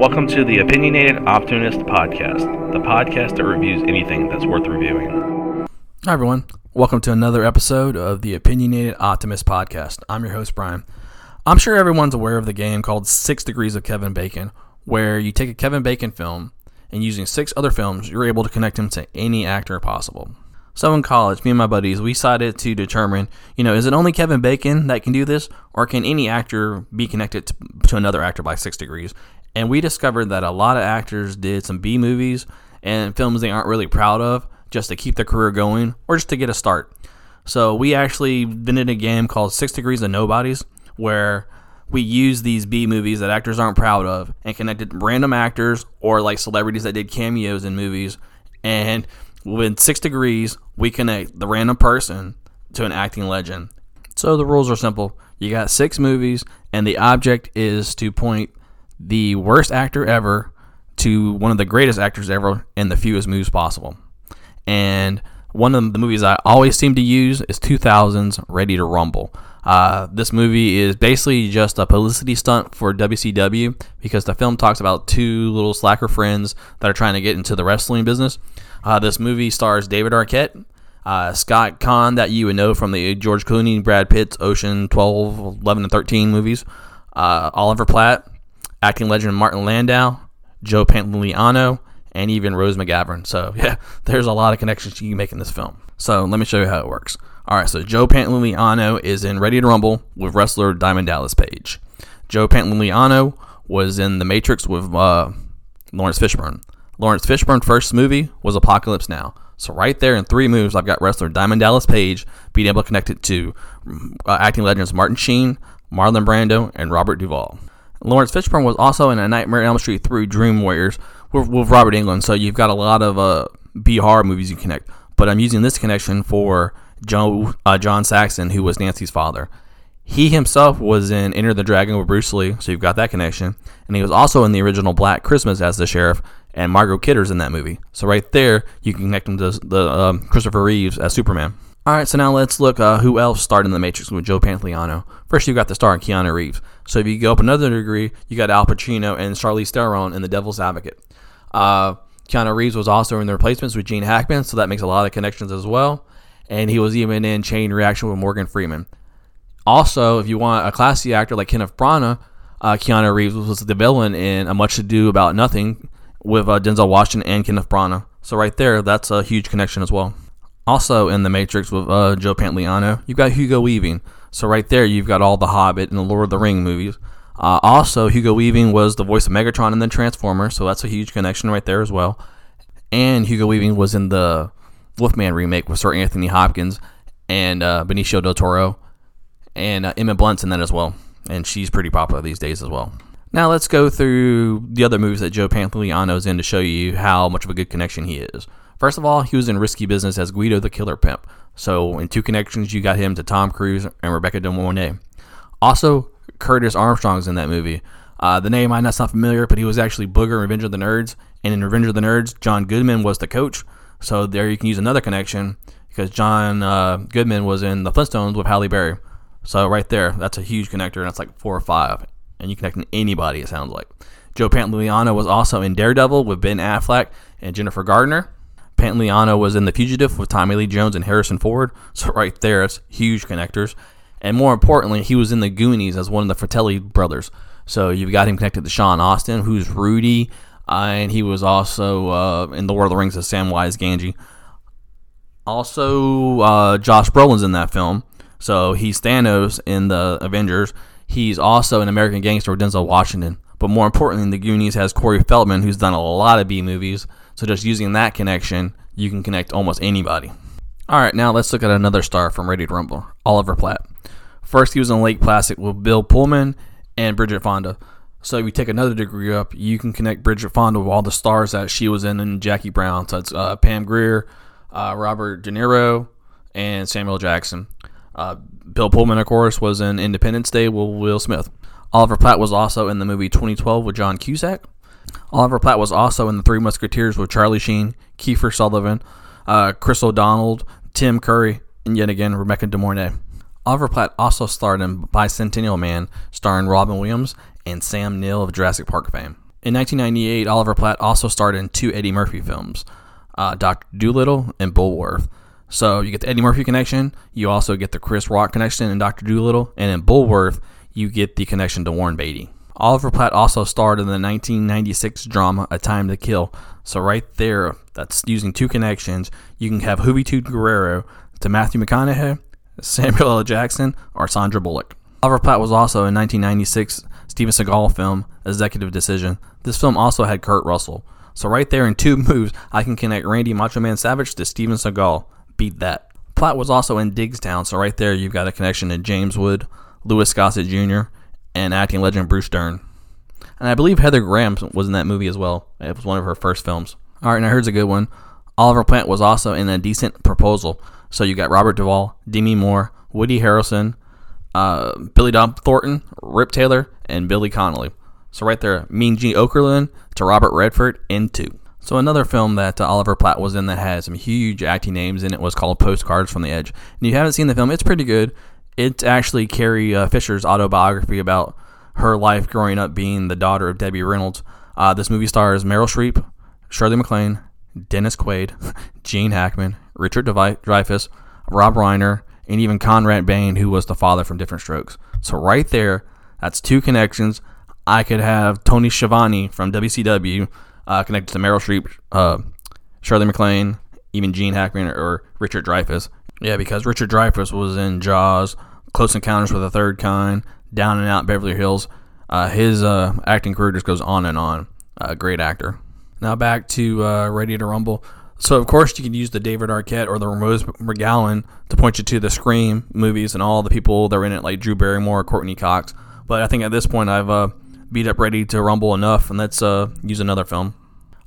Welcome to the Opinionated Optimist Podcast, the podcast that reviews anything that's worth reviewing. Hi, everyone. Welcome to another episode of the Opinionated Optimist Podcast. I'm your host, Brian. I'm sure everyone's aware of the game called Six Degrees of Kevin Bacon, where you take a Kevin Bacon film and using six other films, you're able to connect him to any actor possible. So in college, me and my buddies, we decided to determine, you know, is it only Kevin Bacon that can do this, or can any actor be connected to, to another actor by six degrees? And we discovered that a lot of actors did some B movies and films they aren't really proud of just to keep their career going or just to get a start. So we actually invented a game called Six Degrees of Nobodies where we use these B movies that actors aren't proud of and connected random actors or like celebrities that did cameos in movies. And within six degrees, we connect the random person to an acting legend. So the rules are simple. You got six movies, and the object is to point the worst actor ever to one of the greatest actors ever in the fewest moves possible. And one of the movies I always seem to use is 2000's Ready to Rumble. Uh, this movie is basically just a publicity stunt for WCW because the film talks about two little slacker friends that are trying to get into the wrestling business. Uh, this movie stars David Arquette, uh, Scott Caan, that you would know from the George Clooney, Brad Pitt's Ocean 12, 11, and 13 movies, uh, Oliver Platt, acting legend Martin Landau, Joe Pantoliano, and even Rose McGowan. So, yeah, there's a lot of connections you can make in this film. So, let me show you how it works. All right, so Joe Pantoliano is in Ready to Rumble with wrestler Diamond Dallas Page. Joe Pantoliano was in The Matrix with uh, Laurence Fishburne. Laurence Fishburne's first movie was Apocalypse Now. So right there in three moves, I've got wrestler Diamond Dallas Page being able to connect it to uh, acting legends Martin Sheen, Marlon Brando, and Robert Duvall. Laurence Fishburne was also in A Nightmare on Elm Street 3 Dream Warriors with, with Robert Englund. So you've got a lot of uh, B horror movies you connect. But I'm using this connection for Joe, uh, John Saxon, who was Nancy's father. He himself was in Enter the Dragon with Bruce Lee, so you've got that connection. And he was also in the original Black Christmas as the sheriff, and Margot Kidder's in that movie. So right there, you can connect him to the um, Christopher Reeves as Superman. All right, so now let's look uh, who else starred in The Matrix with Joe Pantoliano. First, you got the star Keanu Reeves. So if you go up another degree, you got Al Pacino and Charlize Theron in The Devil's Advocate. Uh, Keanu Reeves was also in The Replacements with Gene Hackman, so that makes a lot of connections as well. And he was even in Chain Reaction with Morgan Freeman. Also, if you want a classy actor like Kenneth Branagh, uh, Keanu Reeves was the villain in A Much Ado About Nothing with uh, Denzel Washington and Kenneth Branagh. So right there, that's a huge connection as well. Also in The Matrix with uh, Joe Pantoliano, you've got Hugo Weaving. So right there, you've got all the Hobbit and the Lord of the Ring movies. Uh, also, Hugo Weaving was the voice of Megatron in the Transformers, so that's a huge connection right there as well. And Hugo Weaving was in the Wolfman remake with Sir Anthony Hopkins and uh, Benicio del Toro, and uh, Emma Blunt's in that as well, and she's pretty popular these days as well. Now let's go through the other movies that Joe Pantoliano's in to show you how much of a good connection he is. First of all, he was in Risky Business as Guido the Killer Pimp. So in two connections, you got him to Tom Cruise and Rebecca De Mornay. Also, Curtis Armstrong's in that movie. Uh, the name know not familiar, but he was actually Booger in Revenge of the Nerds. And in Revenge of the Nerds, John Goodman was the coach. So there you can use another connection because John uh, Goodman was in The Flintstones with Halle Berry. So right there, that's a huge connector, and that's like four or five and you connect to anybody, it sounds like. Joe Pantoliano was also in Daredevil with Ben Affleck and Jennifer Gardner. Pantoliano was in The Fugitive with Tommy Lee Jones and Harrison Ford. So right there, it's huge connectors. And more importantly, he was in The Goonies as one of the Fratelli brothers. So you've got him connected to Sean Austin, who's Rudy, uh, and he was also uh, in The Lord of the Rings as Samwise Gamgee. Also, uh, Josh Brolin's in that film. So he's Thanos in the Avengers, He's also an American Gangster with Denzel Washington. But more importantly, the Goonies has Corey Feldman, who's done a lot of B movies. So just using that connection, you can connect almost anybody. All right, now let's look at another star from Ready to Rumble, Oliver Platt. First, he was in Lake Placid with Bill Pullman and Bridget Fonda. So if you take another degree up, you can connect Bridget Fonda with all the stars that she was in in Jackie Brown. So it's uh, Pam Grier, uh, Robert De Niro, and Samuel Jackson. Uh, Bill Pullman, of course, was in Independence Day with Will Smith. Oliver Platt was also in the movie 2012 with John Cusack. Oliver Platt was also in The Three Musketeers with Charlie Sheen, Kiefer Sutherland, uh, Chris O'Donnell, Tim Curry, and yet again Rebecca De Mornay. Oliver Platt also starred in Bicentennial Man, starring Robin Williams and Sam Neill of Jurassic Park fame. In 1998, Oliver Platt also starred in two Eddie Murphy films, uh, Doctor Dolittle and Bulworth. So you get the Eddie Murphy connection. You also get the Chris Rock connection in Doctor Dolittle, and in Bulworth, you get the connection to Warren Beatty. Oliver Platt also starred in the 1996 drama A Time to Kill. So right there, that's using two connections. You can have Juventud Guerrera to Matthew McConaughey, Samuel L. Jackson, or Sandra Bullock. Oliver Platt was also in 1996 Steven Seagal film Executive Decision. This film also had Kurt Russell. So right there in two moves, I can connect Randy Macho Man Savage to Steven Seagal. Beat that. Platt was also in Diggstown, so right there you've got a connection to James Wood, Louis Gossett Jr., and acting legend Bruce Dern. And I believe Heather Graham was in that movie as well. It was one of her first films. All right, now here's a good one. Oliver Platt was also in A Decent Proposal. So you got Robert Duvall, Demi Moore, Woody Harrelson, uh, Billy Bob Thornton, Rip Taylor, and Billy Connolly. So right there, Mean Gene Okerlund to Robert Redford in two. So another film that uh, Oliver Platt was in that had some huge acting names in it was called Postcards from the Edge. And if you haven't seen the film, it's pretty good. It's actually Carrie uh, Fisher's autobiography about her life growing up being the daughter of Debbie Reynolds. Uh, this movie stars Meryl Streep, Shirley MacLaine, Dennis Quaid, Gene Hackman, Richard Dreyfuss, Rob Reiner, and even Conrad Bain, who was the father from Diff'rent Strokes. So right there, that's two connections. I could have Tony Schiavone from WCW uh, connected to Meryl Streep, uh, Shirley MacLaine, even Gene Hackman or Richard Dreyfuss. Yeah, because Richard Dreyfuss was in Jaws, Close Encounters with the Third Kind, Down and Out Beverly Hills. Uh, his uh, acting career just goes on and on. Uh, great actor. Now back to uh, Ready to Rumble. So of course you can use the David Arquette or the Rose McGowan to point you to the Scream movies and all the people that are in it, like Drew Barrymore, Courteney Cox. But I think at this point I've uh, beat up Ready to Rumble enough, and let's uh, use another film.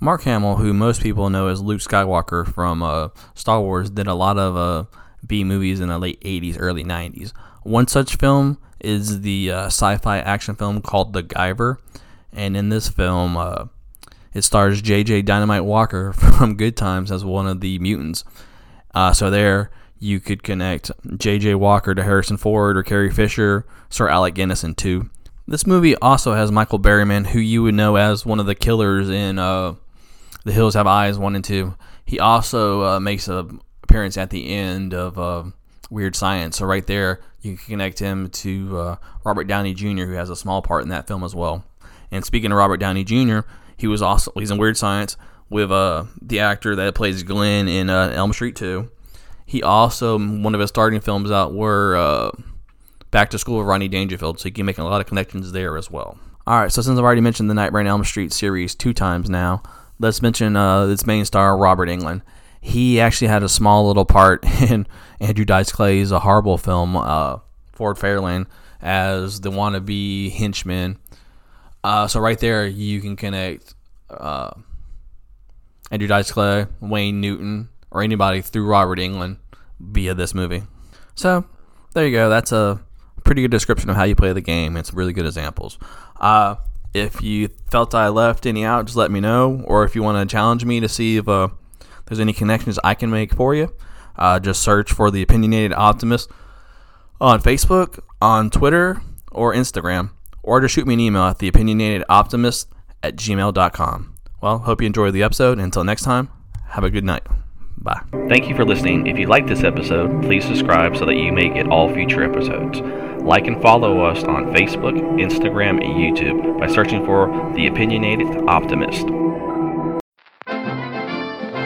Mark Hamill, who most people know as Luke Skywalker from Star Wars, did a lot of B movies in the late 80s, early 90s. One such film is the uh, sci fi action film called The Guyver. And in this film, uh, it stars J.J. Dynamite Walker from Good Times as one of the mutants. Uh, so there, you could connect J.J. Walker to Harrison Ford or Carrie Fisher, Sir Alec Guinness in two. This movie also has Michael Berryman, who you would know as one of the killers in uh, The Hills Have Eyes 1 and 2. He also uh, makes an appearance at the end of uh, Weird Science. So right there, you can connect him to uh, Robert Downey Jr., who has a small part in that film as well. And speaking of Robert Downey Jr., he was also he's in Weird Science with uh, the actor that plays Glenn in uh, Elm Street 2. He also one of his starting films out were uh, Back to School with Ronnie Dangerfield, so you can make a lot of connections there as well. All right, so since I've already mentioned the Nightmare on Elm Street series two times now, let's mention uh, its main star Robert Englund. He actually had a small little part in Andrew Dice Clay's A Horrible film, uh, Ford Fairlane, as the wannabe henchman. Uh, so right there, you can connect uh, Andrew Dice Clay, Wayne Newton, or anybody through Robert Englund via this movie. So there you go. That's a pretty good description of how you play the game. It's really good examples. Uh, if you felt I left any out, just let me know. Or if you want to challenge me to see if uh, there's any connections I can make for you, uh, just search for the Opinionated Optimist on Facebook, on Twitter, or Instagram. Or just shoot me an email at theopinionatedoptimist at gmail.com. Well, hope you enjoyed the episode. Until next time, have a good night. Bye. Thank you for listening. If you like this episode, please subscribe so that you may get all future episodes. Like and follow us on Facebook, Instagram, and YouTube by searching for The Opinionated Optimist.